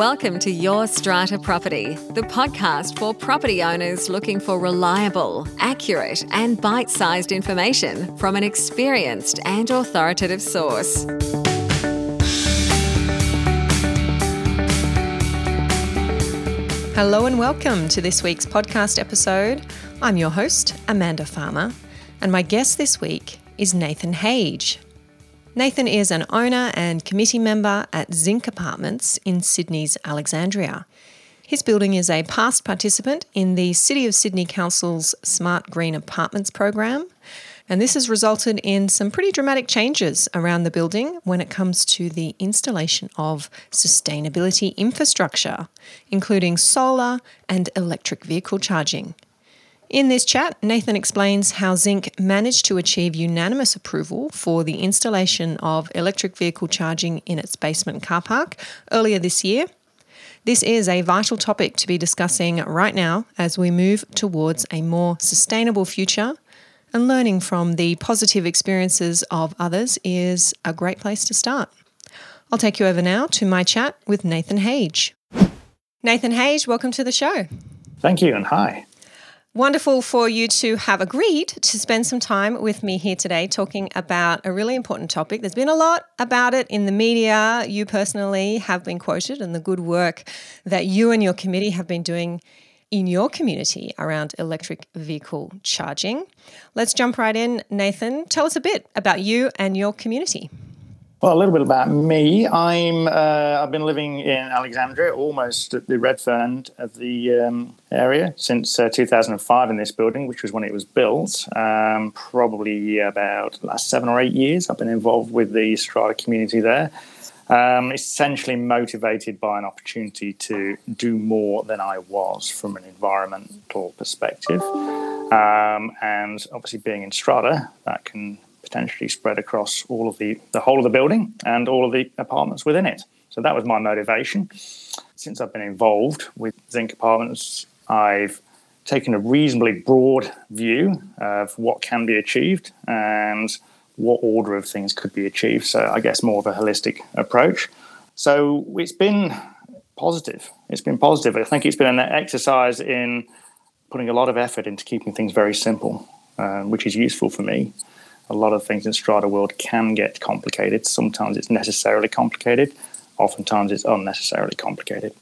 Welcome to Your Strata Property, the podcast for property owners looking for reliable, accurate, and bite sized information from an experienced and authoritative source. Hello and welcome to this week's podcast episode. I'm your host, Amanda Farmer, and my guest this week is Nathan Hage. Nathan is an owner and committee member at Zinc Apartments in Sydney's Alexandria. His building is a past participant in the City of Sydney Council's Smart Green Apartments program, and this has resulted in some pretty dramatic changes around the building when it comes to the installation of sustainability infrastructure, including solar and electric vehicle charging. In this chat, Nathan explains how Zinc managed to achieve unanimous approval for the installation of electric vehicle charging in its basement car park earlier this year. This is a vital topic to be discussing right now as we move towards a more sustainable future, and learning from the positive experiences of others is a great place to start. I'll take you over now to my chat with Nathan Hage. Nathan Hage, welcome to the show. Thank you, and hi. Wonderful for you to have agreed to spend some time with me here today talking about a really important topic. There's been a lot about it in the media. You personally have been quoted, and the good work that you and your committee have been doing in your community around electric vehicle charging. Let's jump right in. Nathan, tell us a bit about you and your community. Well, a little bit about me. I'm uh, I've been living in Alexandria, almost at the Redfern of the um, area since uh, 2005 in this building, which was when it was built. Um, probably about the last seven or eight years, I've been involved with the Strata community there. Um, essentially motivated by an opportunity to do more than I was from an environmental perspective, um, and obviously being in Strata, that can potentially spread across all of the the whole of the building and all of the apartments within it. So that was my motivation. Since I've been involved with Zinc Apartments, I've taken a reasonably broad view of what can be achieved and what order of things could be achieved. So I guess more of a holistic approach. So it's been positive. It's been positive. I think it's been an exercise in putting a lot of effort into keeping things very simple, uh, which is useful for me a lot of things in strata world can get complicated. Sometimes it's necessarily complicated. Oftentimes it's unnecessarily complicated.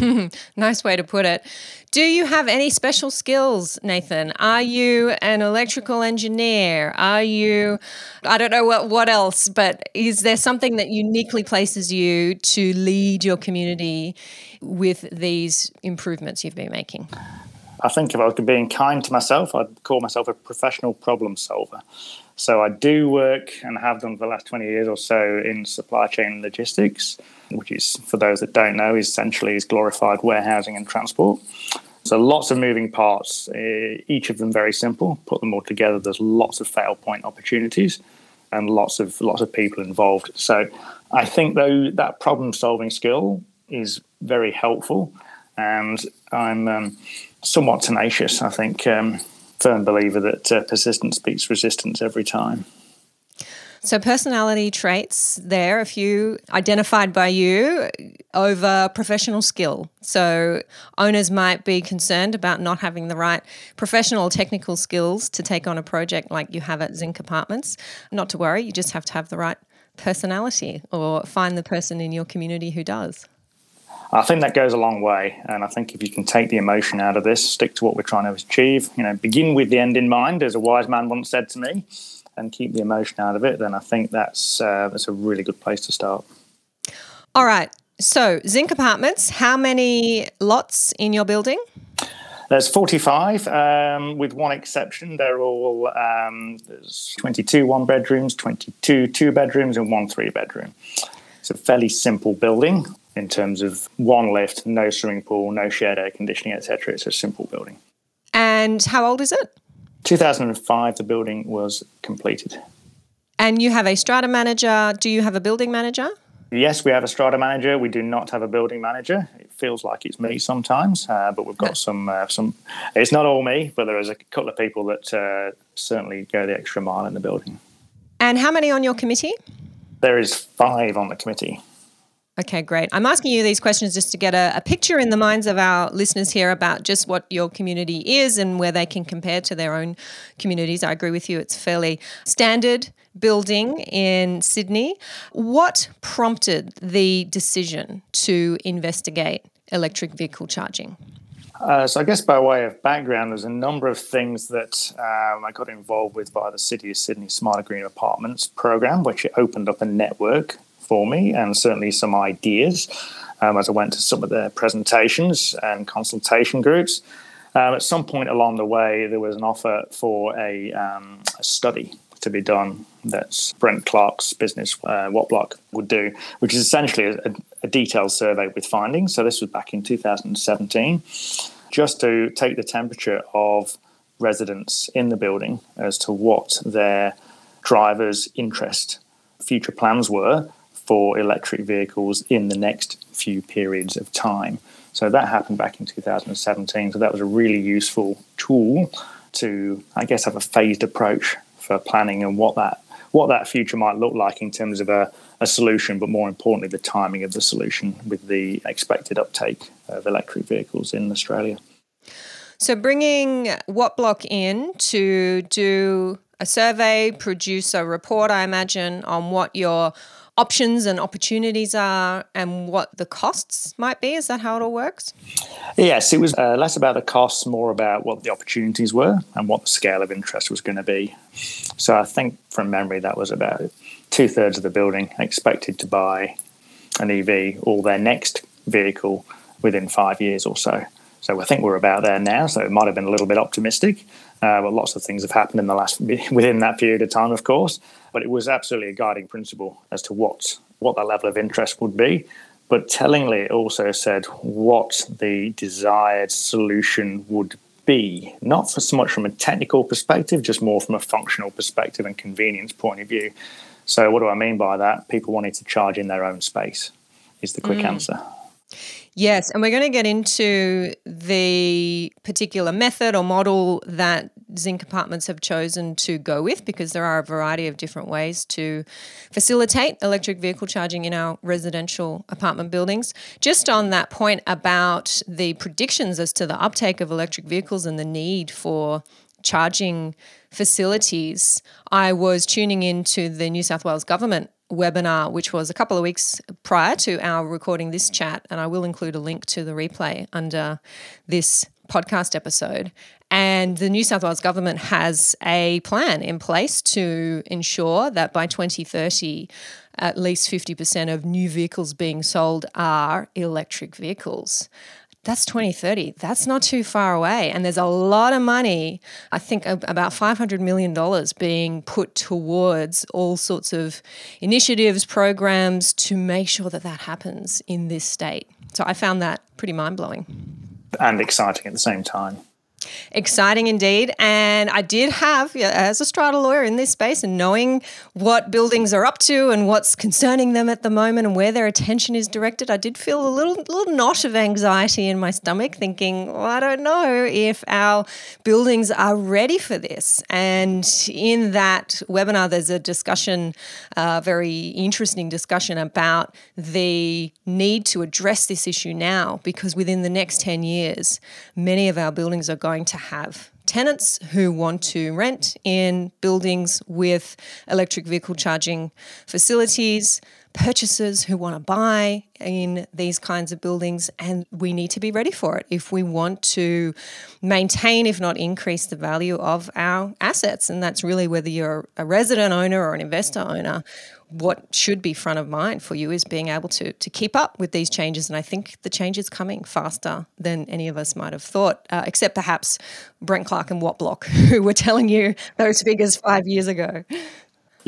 nice way to put it. Do you have any special skills, Nathan? Are you an electrical engineer? Are you, I don't know what, what else, but is there something that uniquely places you to lead your community with these improvements you've been making? I think if I was being kind to myself, I'd call myself a professional problem solver. So I do work and have done for the last 20 years or so in supply chain logistics, which is, for those that don't know, essentially is glorified warehousing and transport. So lots of moving parts, eh, each of them very simple. Put them all together, there's lots of fail point opportunities and lots of lots of people involved. So I think though that problem solving skill is very helpful, and I'm um, somewhat tenacious. I think. Um, firm believer that uh, persistence beats resistance every time. So, personality traits there, a few identified by you over professional skill. So, owners might be concerned about not having the right professional technical skills to take on a project like you have at Zinc Apartments. Not to worry, you just have to have the right personality or find the person in your community who does. I think that goes a long way. And I think if you can take the emotion out of this, stick to what we're trying to achieve, you know, begin with the end in mind, as a wise man once said to me, and keep the emotion out of it, then I think that's uh, that's a really good place to start. All right. So, Zinc Apartments, how many lots in your building? There's 45, um, with one exception. They're all um, there's 22 one bedrooms, 22 two bedrooms, and one three bedroom. It's a fairly simple building in terms of one lift, no swimming pool, no shared air conditioning, etc. It's a simple building. And how old is it? 2005, the building was completed. And you have a strata manager. Do you have a building manager? Yes, we have a strata manager. We do not have a building manager. It feels like it's me sometimes, uh, but we've got some. Uh, some. It's not all me, but there is a couple of people that uh, certainly go the extra mile in the building. And how many on your committee? There is five on the committee. Okay, great. I'm asking you these questions just to get a, a, picture in the minds of our listeners here about just what your community is and where they can compare to their own communities. I agree with you, it's fairly standard building in Sydney. What prompted the decision to investigate electric vehicle charging? Uh, so I guess by way of background, there's a number of things that um, I got involved with via the City of Sydney Smarter Green Apartments program, which opened up a network for me and certainly some ideas um, as I went to some of their presentations and consultation groups. Um, at some point along the way, there was an offer for a, um, a study to be done that Brent Clark's business, uh, Block would do, which is essentially a, a, detailed survey with findings. So this was back in 2017, just to take the temperature of residents in the building as to what their drivers' interest, future plans were for electric vehicles in the next few periods of time. So that happened back in 2017. So that was a really useful tool to, I guess, have a phased approach for planning and what that what that future might look like in terms of a, a solution, but more importantly, the timing of the solution with the expected uptake of electric vehicles in Australia. So, bringing Wattblock in to do a survey, produce a report, I imagine, on what your options and opportunities are and what the costs might be? Is that how it all works? Yes, it was uh, less about the costs, more about what the opportunities were and what the scale of interest was going to be. So I think from memory, that was about two thirds of the building expected to buy an EV or their next vehicle within five years or so. So I think we're about there now. So it might have been a little bit optimistic, uh, but lots of things have happened in the last within that period of time, of course. But it was absolutely a guiding principle as to what what that level of interest would be. But tellingly, it also said what the desired solution would be, not for so much from a technical perspective, just more from a functional perspective and convenience point of view. So, what do I mean by that? People wanting to charge in their own space is the quick mm. answer. Yes, and we're going to get into the particular method or model that Zinc Apartments have chosen to go with because there are a variety of different ways to facilitate electric vehicle charging in our residential apartment buildings. Just on that point about the predictions as to the uptake of electric vehicles and the need for charging facilities, I was tuning into the New South Wales government webinar, which was a couple of weeks prior to our recording this chat. And I will include a link to the replay under this podcast episode. And the New South Wales government has a plan in place to ensure that by 2030, at least 50% of new vehicles being sold are electric vehicles that's 2030. That's not too far away. And there's a lot of money, I think about $500 million being put towards all sorts of initiatives, programs to make sure that that happens in this state. So I found that pretty mind blowing. And exciting at the same time. Exciting indeed. And I did have, as a strata lawyer in this space and knowing what buildings are up to and what's concerning them at the moment and where their attention is directed, I did feel a little, little knot of anxiety in my stomach, thinking, well, I don't know if our buildings are ready for this. And in that webinar, there's a discussion, a very interesting discussion about the need to address this issue now because within the next 10 years, many of our buildings are going going to have tenants who want to rent in buildings with electric vehicle charging facilities, purchasers who want to buy in these kinds of buildings, and we need to be ready for it if we want to maintain, if not increase, the value of our assets. And that's really whether you're a resident owner or an investor owner what should be front of mind for you is being able to to keep up with these changes. And I think the change is coming faster than any of us might have thought, uh, except perhaps Brent Clark and Wattblock, who were telling you those figures five years ago.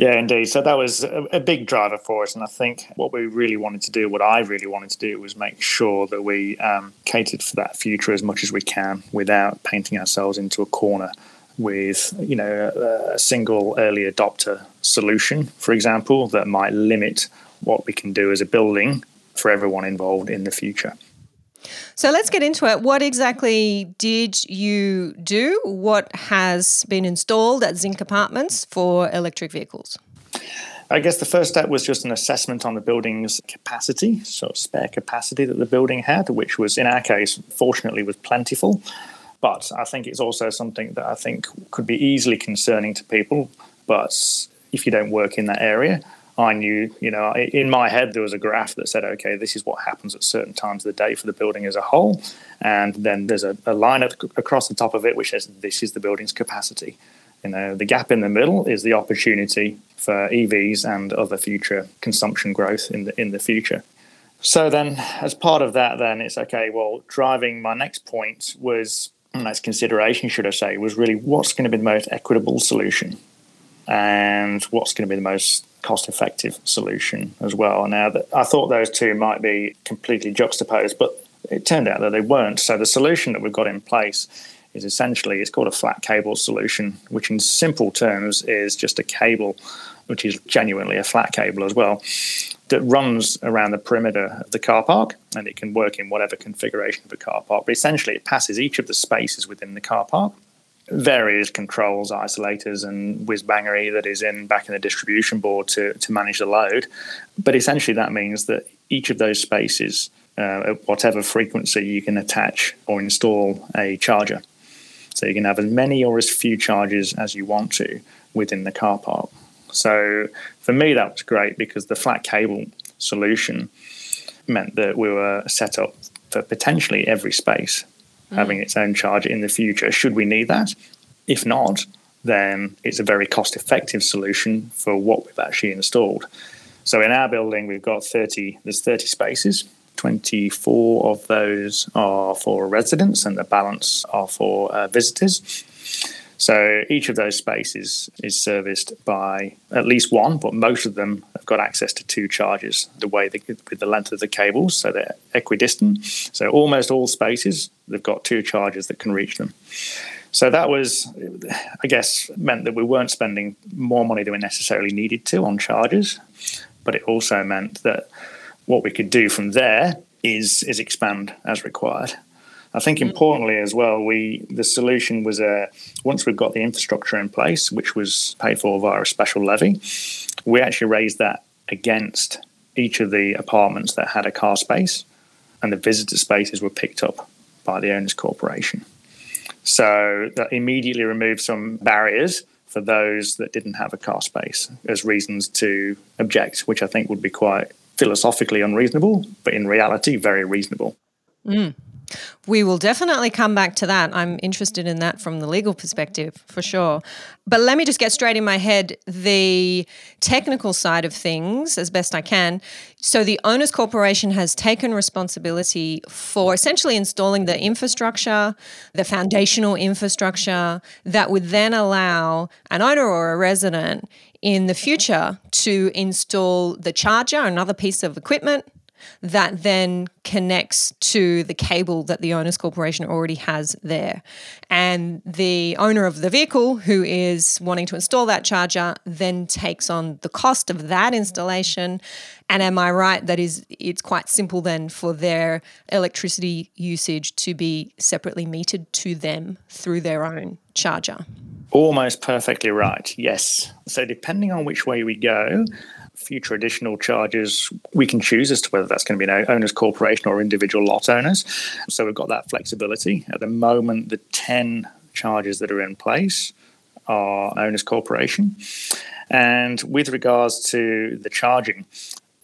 Yeah, indeed. So that was a, a, big driver for us. And I think what we really wanted to do, what I really wanted to do, was make sure that we um, catered for that future as much as we can without painting ourselves into a corner with you know a, a single early adopter solution, for example, that might limit what we can do as a building for everyone involved in the future. So let's get into it. What exactly did you do? What has been installed at Zinc Apartments for electric vehicles? I guess the first step was just an assessment on the building's capacity, so spare capacity that the building had, which was in our case, fortunately, was plentiful. But I think it's also something that I think could be easily concerning to people. But if you don't work in that area, I knew, you know, in my head there was a graph that said, okay, this is what happens at certain times of the day for the building as a whole, and then there's a, a line across the top of it which says this is the building's capacity. You know, the gap in the middle is the opportunity for EVs and other future consumption growth in the in the future. So then, as part of that, then it's okay. Well, driving my next point was next consideration, should I say, was really what's going to be the most equitable solution, and what's going to be the most cost-effective solution as well. Now, I thought those two might be completely juxtaposed, but it turned out that they weren't. So the solution that we've got in place is essentially it's called a flat cable solution, which in simple terms is just a cable, which is genuinely a flat cable as well, that runs around the perimeter of the car park, and it can work in whatever configuration of the car park. But essentially, it passes each of the spaces within the car park. Various controls, isolators, and whiz bangery that is in back in the distribution board to, to manage the load. But essentially, that means that each of those spaces, uh, at whatever frequency, you can attach or install a charger. So you can have as many or as few charges as you want to within the car park. So for me, that was great because the flat cable solution meant that we were set up for potentially every space mm. having its own charger in the future, should we need that. If not, then it's a very cost effective solution for what we've actually installed. So in our building, we've got 30, there's 30 spaces 24 of those are for residents and the balance are for uh, visitors. So each of those spaces is serviced by at least one, but most of them have got access to two chargers. The way they, with the length of the cables, so they're equidistant. So almost all spaces they've got two chargers that can reach them. So that was, I guess, meant that we weren't spending more money than we necessarily needed to on chargers, but it also meant that what we could do from there is is expand as required. I think mm. importantly as well, we the solution was a once we've got the infrastructure in place, which was paid for via a special levy, we actually raised that against each of the apartments that had a car space, and the visitor spaces were picked up by the owners corporation. So that immediately removed some barriers for those that didn't have a car space as reasons to object, which I think would be quite philosophically unreasonable, but in reality, very reasonable. Mm. We will definitely come back to that. I'm interested in that from the legal perspective for sure. But let me just get straight in my head the technical side of things as best I can. So, the Owners Corporation has taken responsibility for essentially installing the infrastructure, the foundational infrastructure that would then allow an owner or a resident in the future to install the charger, another piece of equipment that then connects to the cable that the owners corporation already has there. And the owner of the vehicle who is wanting to install that charger then takes on the cost of that installation. And am I right that is it's quite simple then for their electricity usage to be separately metered to them through their own charger? Almost perfectly right. Yes. So depending on which way we go, future additional charges we can choose as to whether that's going to be an owner's corporation or individual lot owners. So we've got that flexibility. At the moment, the 10 charges that are in place are owners corporation. And with regards to the charging,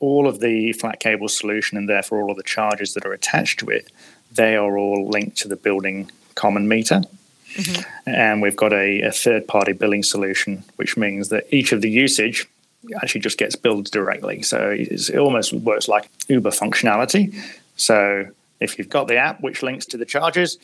all of the flat cable solution and therefore all of the charges that are attached to it, they are all linked to the building common meter. Mm-hmm. And we've got a, a third party billing solution, which means that each of the usage actually just gets billed directly. So it almost works like Uber functionality. So if you've got the app which links to the chargers,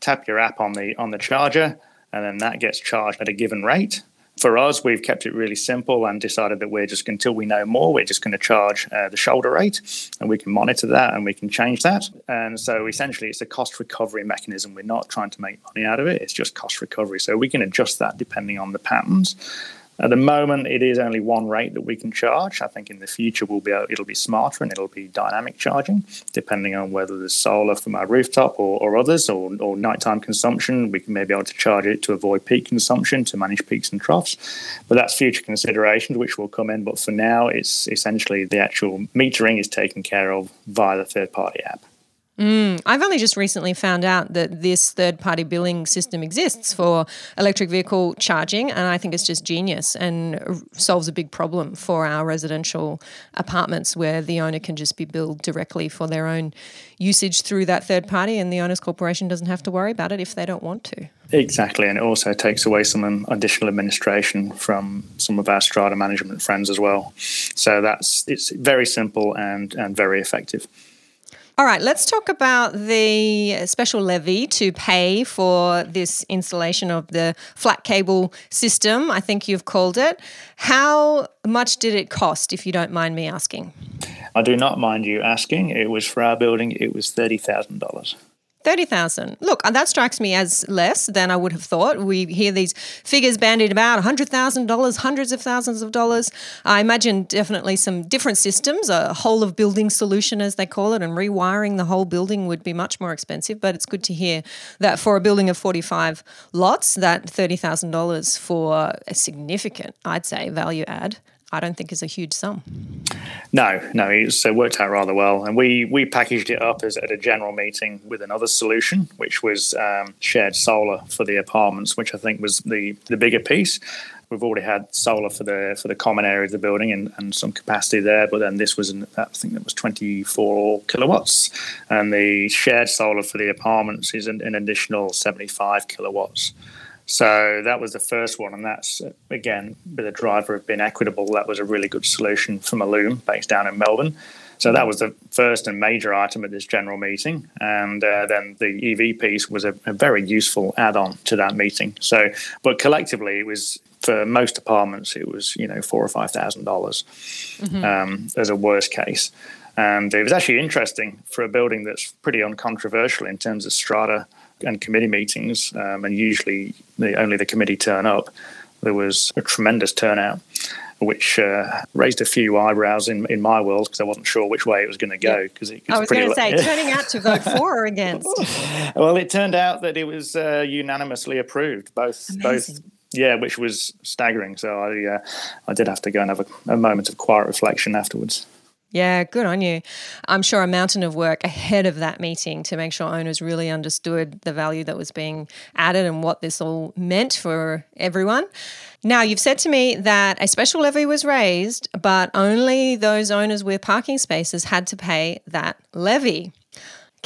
tap your app on the on the charger, and then that gets charged at a given rate. For us, we've kept it really simple and decided that we're just until we know more, we're just going to charge uh, the shoulder rate, and we can monitor that and we can change that. And so essentially, it's a cost recovery mechanism. We're not trying to make money out of it; it's just cost recovery. So we can adjust that depending on the patterns. At the moment, it is only one rate that we can charge. I think in the future we'll be it'll be smarter and it'll be dynamic charging, depending on whether there's solar from our rooftop or, or others, or, or nighttime consumption. We can maybe be able to charge it to avoid peak consumption to manage peaks and troughs. But that's future considerations which will come in. But for now, it's essentially the actual metering is taken care of via the third party app. Mm, I've only just recently found out that this third party billing system exists for electric vehicle charging, and I think it's just genius and solves a big problem for our residential apartments where the owner can just be billed directly for their own usage through that third party, and the owner's corporation doesn't have to worry about it if they don't want to. Exactly, and it also takes away some additional administration from some of our strata management friends as well. So that's it's very simple and, and very effective. All right, let's talk about the special levy to pay for this installation of the flat cable system, I think you've called it. How much did it cost, if you don't mind me asking? I do not mind you asking. It was for our building, it was $30,000. 30,000. Look, uh, that strikes me as less than I would have thought. We hear these figures bandied about $100,000, hundreds of thousands of dollars. I imagine definitely some different systems, a whole of building solution, as they call it, and rewiring the whole building would be much more expensive. But it's good to hear that for a building of 45 lots, that $30,000 for a significant, I'd say, value add I don't think is a huge sum. No, no, it's uh, worked out rather well, and we we packaged it up as at a general meeting with another solution, which was um, shared solar for the apartments, which I think was the the bigger piece. We've already had solar for the for the common area of the building and, and some capacity there, but then this was an, I think that was 24 kilowatts, and the shared solar for the apartments is an, an additional 75 kilowatts. So that was the first one, and that's again with the driver of being equitable. That was a really good solution from Allume, based down in Melbourne. So that was the first and major item at this general meeting, and uh, then the EV piece was a, a very useful add-on to that meeting. So, but collectively, it was for most apartments, it was you know four or five thousand dollars mm-hmm. um, as a worst case. And it was actually interesting for a building that's pretty uncontroversial in terms of strata and committee meetings, um, and usually the, only the committee turn up. There was a tremendous turnout, which uh, raised a few eyebrows in in my world because I wasn't sure which way it was going to go. Because I was going to say, turning out to vote for or against. well, it turned out that it was uh, unanimously approved. Both Amazing. both yeah, which was staggering. So I uh, I did have to go and have a, a moment of quiet reflection afterwards. Yeah, good on you. I'm sure a mountain of work ahead of that meeting to make sure owners really understood the value that was being added and what this all meant for everyone. Now, you've said to me that a special levy was raised, but only those owners with parking spaces had to pay that levy.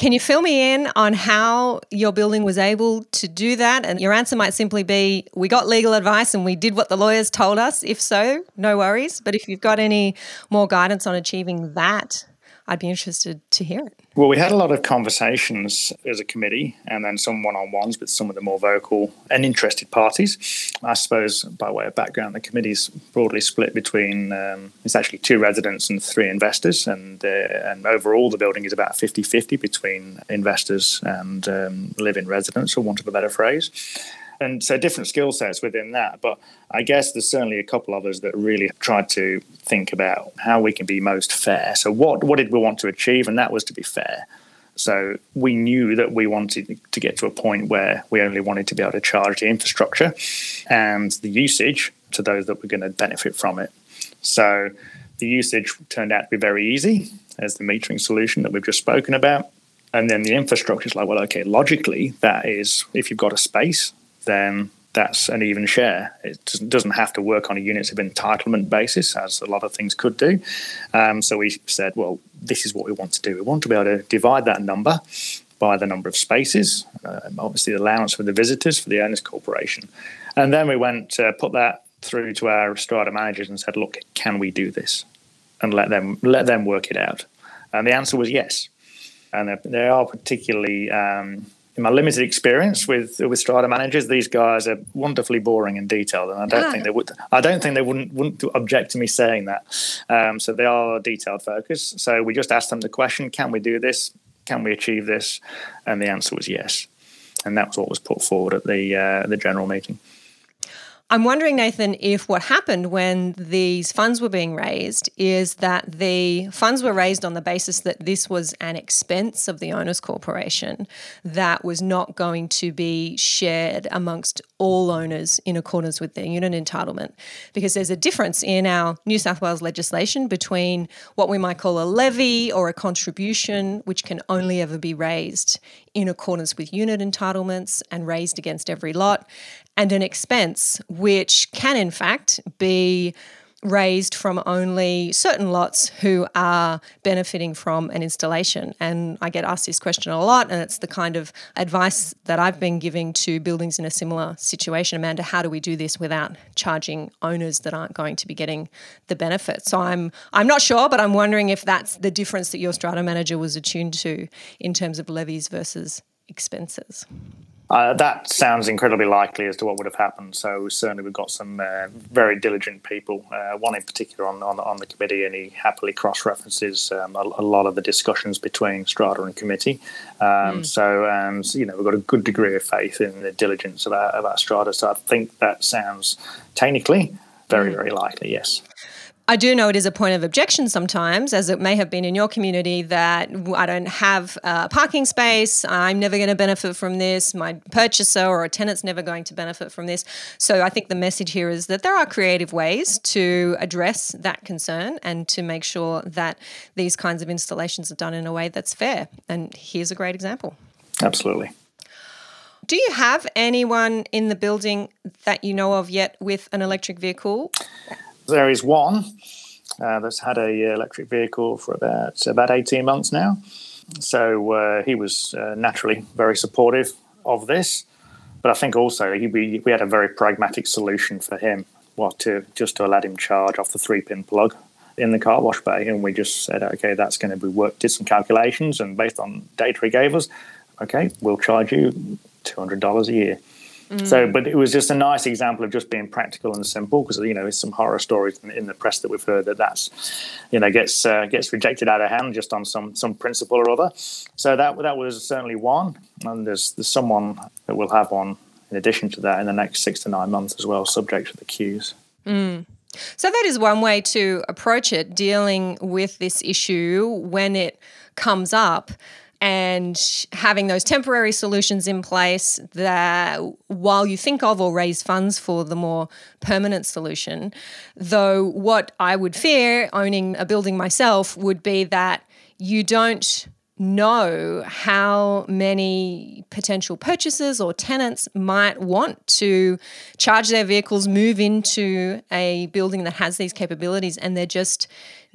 Can you fill me in on how your building was able to do that? And your answer might simply be we got legal advice and we did what the lawyers told us. If so, no worries. But if you've got any more guidance on achieving that, I'd be interested to hear it. Well, we had a lot of conversations as a committee and then some one on ones with some of the more vocal and interested parties. I suppose, by way of background, the committee's broadly split between um, it's actually two residents and three investors, and, uh, and overall the building is about 50 50 between investors and um, live in residents, for want of a better phrase and so different skill sets within that. But I guess there's certainly a couple of us that really tried to think about how we can be most fair. So what what did we want to achieve, and that was to be fair. So we knew that we wanted to get to a point where we only wanted to be able to charge the infrastructure and the usage to those that were going to benefit from it. So the usage turned out to be very easy as the metering solution that we've just spoken about. And then the infrastructure is like, well, okay, logically, that is if you've got a space then that's an even share. It doesn't have to work on a units of entitlement basis, as a lot of things could do. Um, so we said, well, this is what we want to do. We want to be able to divide that number by the number of spaces, uh, obviously the allowance for the visitors for the owners corporation. And then we went to put that through to our strata managers and said, look, can we do this? And let them let them work it out. And the answer was yes. And they are particularly um, my limited experience with with strata managers, these guys are wonderfully boring and detailed, and I don't think they would. I don't think they wouldn't wouldn't object to me saying that. Um, so they are detailed focused. So we just asked them the question: Can we do this? Can we achieve this? And the answer was yes, and that was what was put forward at the uh, the general meeting. I'm wondering, Nathan, if what happened when these funds were being raised is that the funds were raised on the basis that this was an expense of the owners' corporation that was not going to be shared amongst all owners in accordance with their unit entitlement. Because there's a difference in our New South Wales legislation between what we might call a levy or a contribution, which can only ever be raised in accordance with unit entitlements and raised against every lot, and an expense, which can in fact be raised from only certain lots who are benefiting from an installation. And I get asked this question a lot, and it's the kind of advice that I've been giving to buildings in a similar situation. Amanda, how do we do this without charging owners that aren't going to be getting the benefit? So I'm I'm not sure, but I'm wondering if that's the difference that your strata manager was attuned to in terms of levies versus expenses. Uh, that sounds incredibly likely as to what would have happened. So certainly we've got some uh, very diligent people. Uh, one in particular on, on, on the committee, and he happily cross references um, a, a, lot of the discussions between Strata and committee. Um, mm. So um, you know we've got a good degree of faith in the diligence of our, of our Strata. So I think that sounds technically very mm. very likely. Yes. I do know it is a point of objection sometimes, as it may have been in your community, that I don't have a parking space, I'm never going to benefit from this, my purchaser or a tenant's never going to benefit from this. So I think the message here is that there are creative ways to address that concern and to make sure that these kinds of installations are done in a way that's fair. And here's a great example. Absolutely. Do you have anyone in the building that you know of yet with an electric vehicle? There is one uh, that's had a uh, electric vehicle for about about eighteen months now. So uh, he was uh, naturally very supportive of this, but I think also he, we, we had a very pragmatic solution for him, what to just to let him charge off the three pin plug in the car wash bay, and we just said, okay, that's going to be work. Did some calculations, and based on data he gave us, okay, we'll charge you two hundred dollars a year. So, mm. but it was just a nice example of just being practical and simple because you know there's some horror stories in, in, the press that we've heard that that's you know gets uh, gets rejected out of hand just on some some principle or other. So that that was certainly one, and there's there's someone that we'll have on in addition to that in the next six to nine months as well, subject to the queues. Mm. So that is one way to approach it, dealing with this issue when it comes up and having those temporary solutions in place that while you think of or raise funds for the more permanent solution, though what I would fear owning a building myself would be that you don't know how many potential purchasers or tenants might want to charge their vehicles, move into a building that has these capabilities, and they're just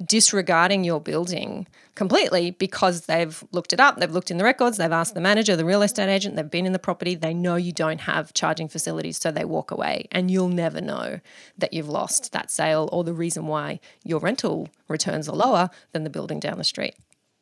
disregarding your building completely because they've looked it up, they've looked in the records, they've asked the manager, the real estate agent, they've been in the property, they know you don't have charging facilities, so they walk away. And you'll never know that you've lost that sale or the reason why your rental returns are lower than the building down the street.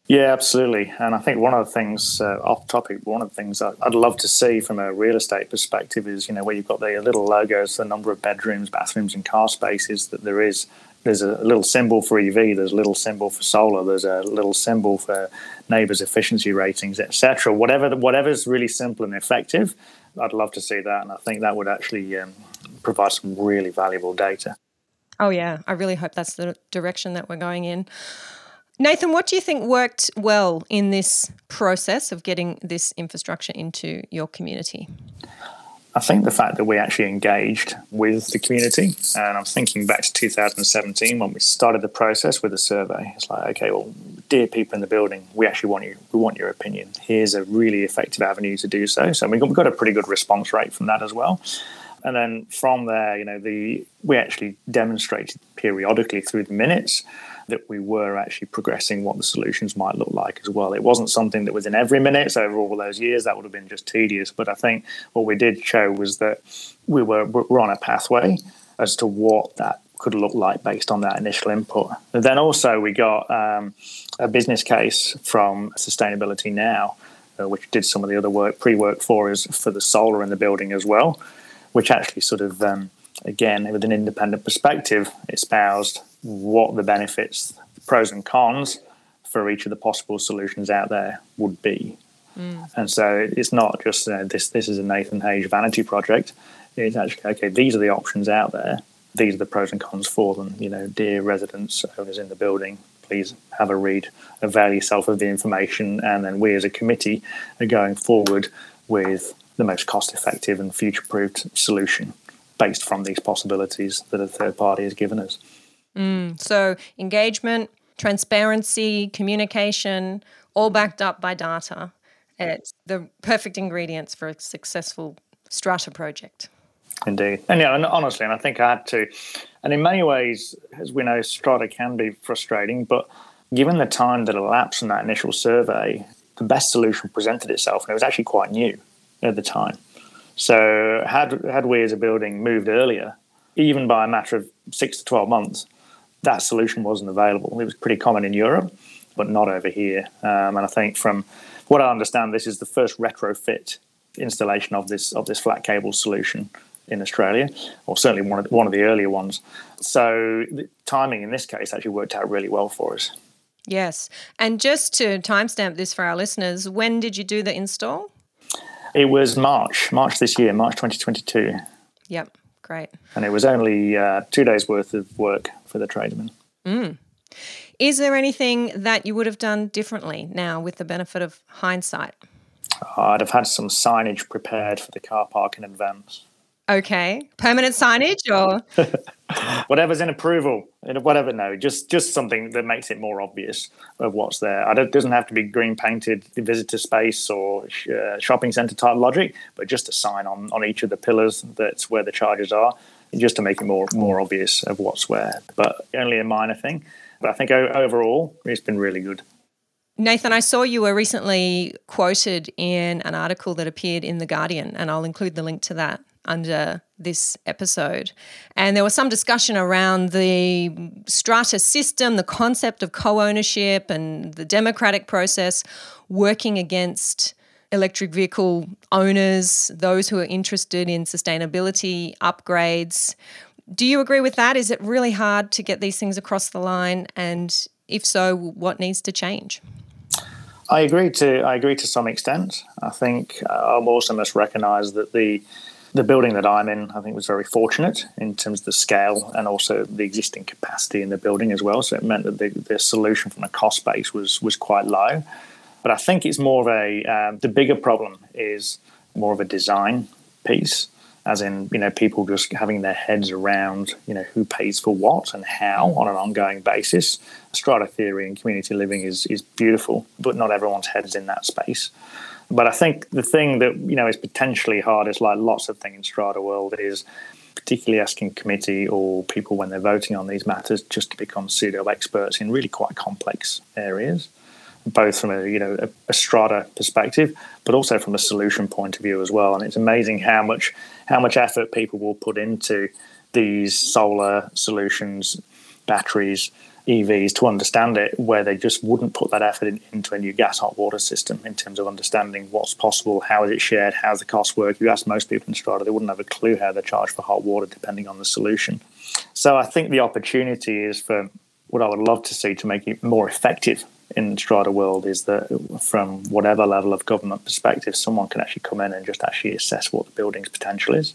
Yeah, absolutely. And I think one of the things, uh, off topic, one of the things I'd love to see from a real estate perspective is, you know, where you've got the little logos, the number of bedrooms, bathrooms, and car spaces that there is there's a little symbol for EV, there's a little symbol for solar, there's a little symbol for NABERS efficiency ratings, etc. Whatever, whatever's really simple and effective, I'd love to see that, and I think that would actually um, provide some really valuable data. Oh yeah, I really hope that's the direction that we're going in. Nathan, what do you think worked well in this process of getting this infrastructure into your community? I think the fact that we actually engaged with the community, and I'm thinking back to 2017 when we started the process with a survey. It's like, okay, well, dear people in the building, we actually want you, we want your opinion. Here's a really effective avenue to do so. So we got, a pretty good response rate from that as well. And then from there, you know, the we actually demonstrated periodically through the minutes that we were actually progressing what the solutions might look like as well. It wasn't something that was in every minute. So over all those years, that would have been just tedious. But I think what we did show was that we were we're on a pathway as to what that could look like based on that initial input. And then also we got um, a business case from Sustainability Now, uh, which did some of the other work, pre-work for us for the solar in the building as well, which actually sort of um, again with an independent perspective espoused what the benefits, pros and cons for each of the possible solutions out there would be. Mm. And so it's not just uh, this. This is a Nathan Hage vanity project. It's actually okay. These are the options out there. These are the pros and cons for them. You know, dear residents, owners in the building, please have a read, avail yourself of the information, and then we as a committee are going forward with the most cost-effective and future-proofed solution based from these possibilities that a third party has given us. Mm, so engagement, transparency, communication, all backed up by data. It's the perfect ingredients for a successful strata project. Indeed. And yeah, and honestly, and I think I had to, and in many ways, as we know, strata can be frustrating, but given the time that elapsed from that initial survey, the best solution presented itself, and it was actually quite new at the time. So had had we as a building moved earlier, even by a matter of six to twelve months, that solution wasn't available. It was pretty common in Europe, but not over here. Um, and I think from what I understand, this is the first retrofit installation of this of this flat cable solution in Australia, or certainly one of the, one of the earlier ones. So the timing in this case actually worked out really well for us. Yes, and just to timestamp this for our listeners, when did you do the install? It was March, March this year, March 2022. Yep, great. And it was only uh, two days worth of work for the tradesmen. Mm. Is there anything that you would have done differently now with the benefit of hindsight? I'd have had some signage prepared for the car park in advance. Okay, permanent signage or whatever's in approval, whatever. No, just just something that makes it more obvious of what's there. it doesn't have to be green painted visitor space or uh, shopping centre type logic, but just a sign on on each of the pillars that's where the charges are, just to make it more more obvious of what's where. But only a minor thing. But I think overall, it's been really good. Nathan, I saw you were recently quoted in an article that appeared in The Guardian, and I'll include the link to that under this episode. And there was some discussion around the strata system, the concept of co ownership, and the democratic process working against electric vehicle owners, those who are interested in sustainability upgrades. Do you agree with that? Is it really hard to get these things across the line? And if so, what needs to change? I agree to I agree to some extent. I think uh, I also must recognise that the the building that I'm in, I think, was very fortunate in terms of the scale and also the existing capacity in the building as well. So it meant that the, the solution from a cost base was was quite low. But I think it's more of a um, the bigger problem is more of a design piece, as in you know people just having their heads around you know who pays for what and how on an ongoing basis. Strata theory and community living is is beautiful, but not everyone's head is in that space. But I think the thing that you know is potentially hard is like lots of things in Strata world is particularly asking committee or people when they're voting on these matters just to become pseudo experts in really quite complex areas, both from a you know a, a, strata perspective, but also from a solution point of view as well. And it's amazing how much how much effort people will put into these solar solutions, batteries, EVs to understand it, where they just wouldn't put that effort in, into a new gas hot water system in terms of understanding what's possible, how is it shared, how does the cost work. You ask most people in Strata, they wouldn't have a clue how they charge for hot water depending on the solution. So I think the opportunity is for what I would love to see to make it more effective in Strata world is that from whatever level of government perspective, someone can actually come in and just actually assess what the building's potential is,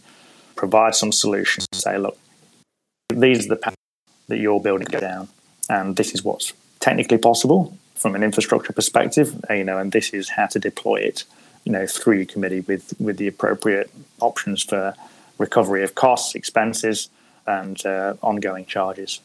provide some solutions, say, look, these are the paths that your building go down and this is what's technically possible from an infrastructure perspective, uh, you know, and this is how to deploy it, you know, through your committee with with the appropriate options for recovery of costs, expenses, and uh, ongoing charges.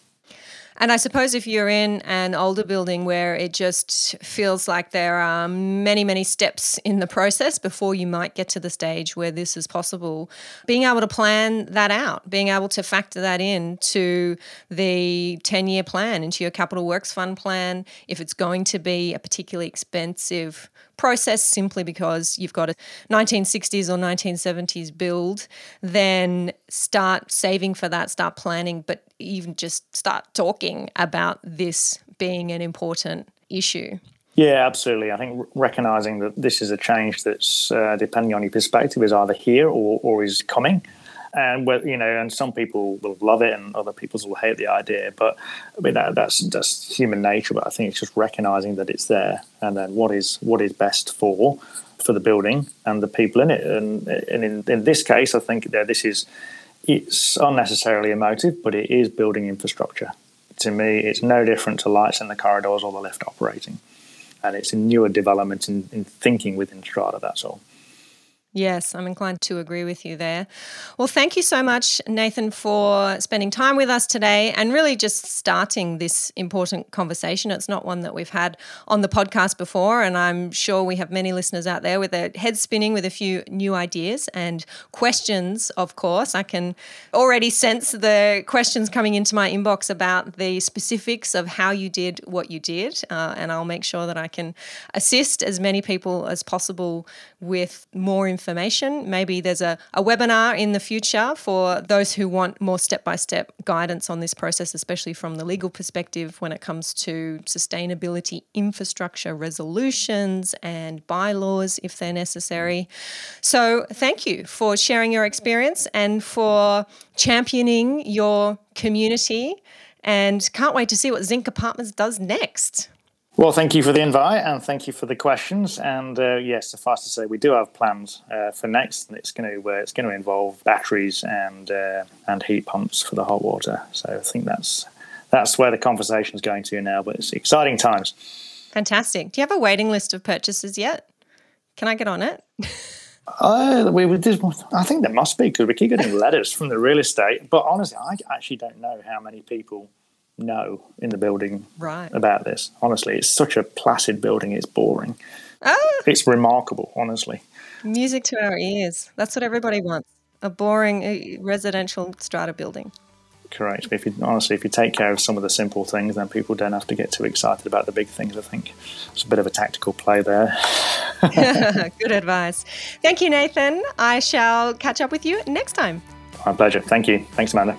And I suppose if you're in an older building where it just feels like there are many, many steps in the process before you might get to the stage where this is possible, being able to plan that out, being able to factor that in to the 10 year plan, into your capital works fund plan, if it's going to be a particularly expensive process simply because you've got a 1960s or 1970s build, then start saving for that, start planning, but even just start talking about this being an important issue. Yeah, absolutely. I think recognizing that this is a change that's, uh, depending on your perspective, is either here or, or is coming. And you know, and some people will love it, and other people will hate the idea. But I mean, that, that's that's human nature. But I think it's just recognizing that it's there, and then what is what is best for for the building and the people in it. And, and in, in this case, I think that this is it's unnecessarily emotive, but it is building infrastructure. To me, it's no different to lights in the corridors or the lift operating, and it's a newer development in, in thinking within Strata. That's all. Yes, I'm inclined to agree with you there. Well, thank you so much, Nathan, for spending time with us today and really just starting this important conversation. It's not one that we've had on the podcast before, and I'm sure we have many listeners out there with their heads spinning with a few new ideas and questions, of course. I can already sense the questions coming into my inbox about the specifics of how you did what you did, uh, and I'll make sure that I can assist as many people as possible with more information. Maybe there's a, a webinar in the future for those who want more step by step guidance on this process, especially from the legal perspective when it comes to sustainability infrastructure resolutions and bylaws if they're necessary. So, thank you for sharing your experience and for championing your community. And can't wait to see what Zinc Apartments does next. Well, thank you for the invite and thank you for the questions. And uh, yes, suffice to say, we do have plans uh, for next. and It's going to uh, it's going to involve batteries and uh, and heat pumps for the hot water. So I think that's that's where the conversation is going to now. But it's exciting times. Fantastic. Do you have a waiting list of purchases yet? Can I get on it? Uh, we, we did, I think there must be because we keep getting letters from the real estate. But honestly, I actually don't know how many people know in the building right. about this. Honestly, it's such a placid building. It's boring. Ah. It's remarkable, honestly. Music to our ears. That's what everybody wants. A boring residential strata building. Correct. If you honestly, if you take care of some of the simple things, then people don't have to get too excited about the big things. I think it's a bit of a tactical play there. Good advice. Thank you, Nathan. I shall catch up with you next time. My pleasure. Thank you. Thanks, Amanda.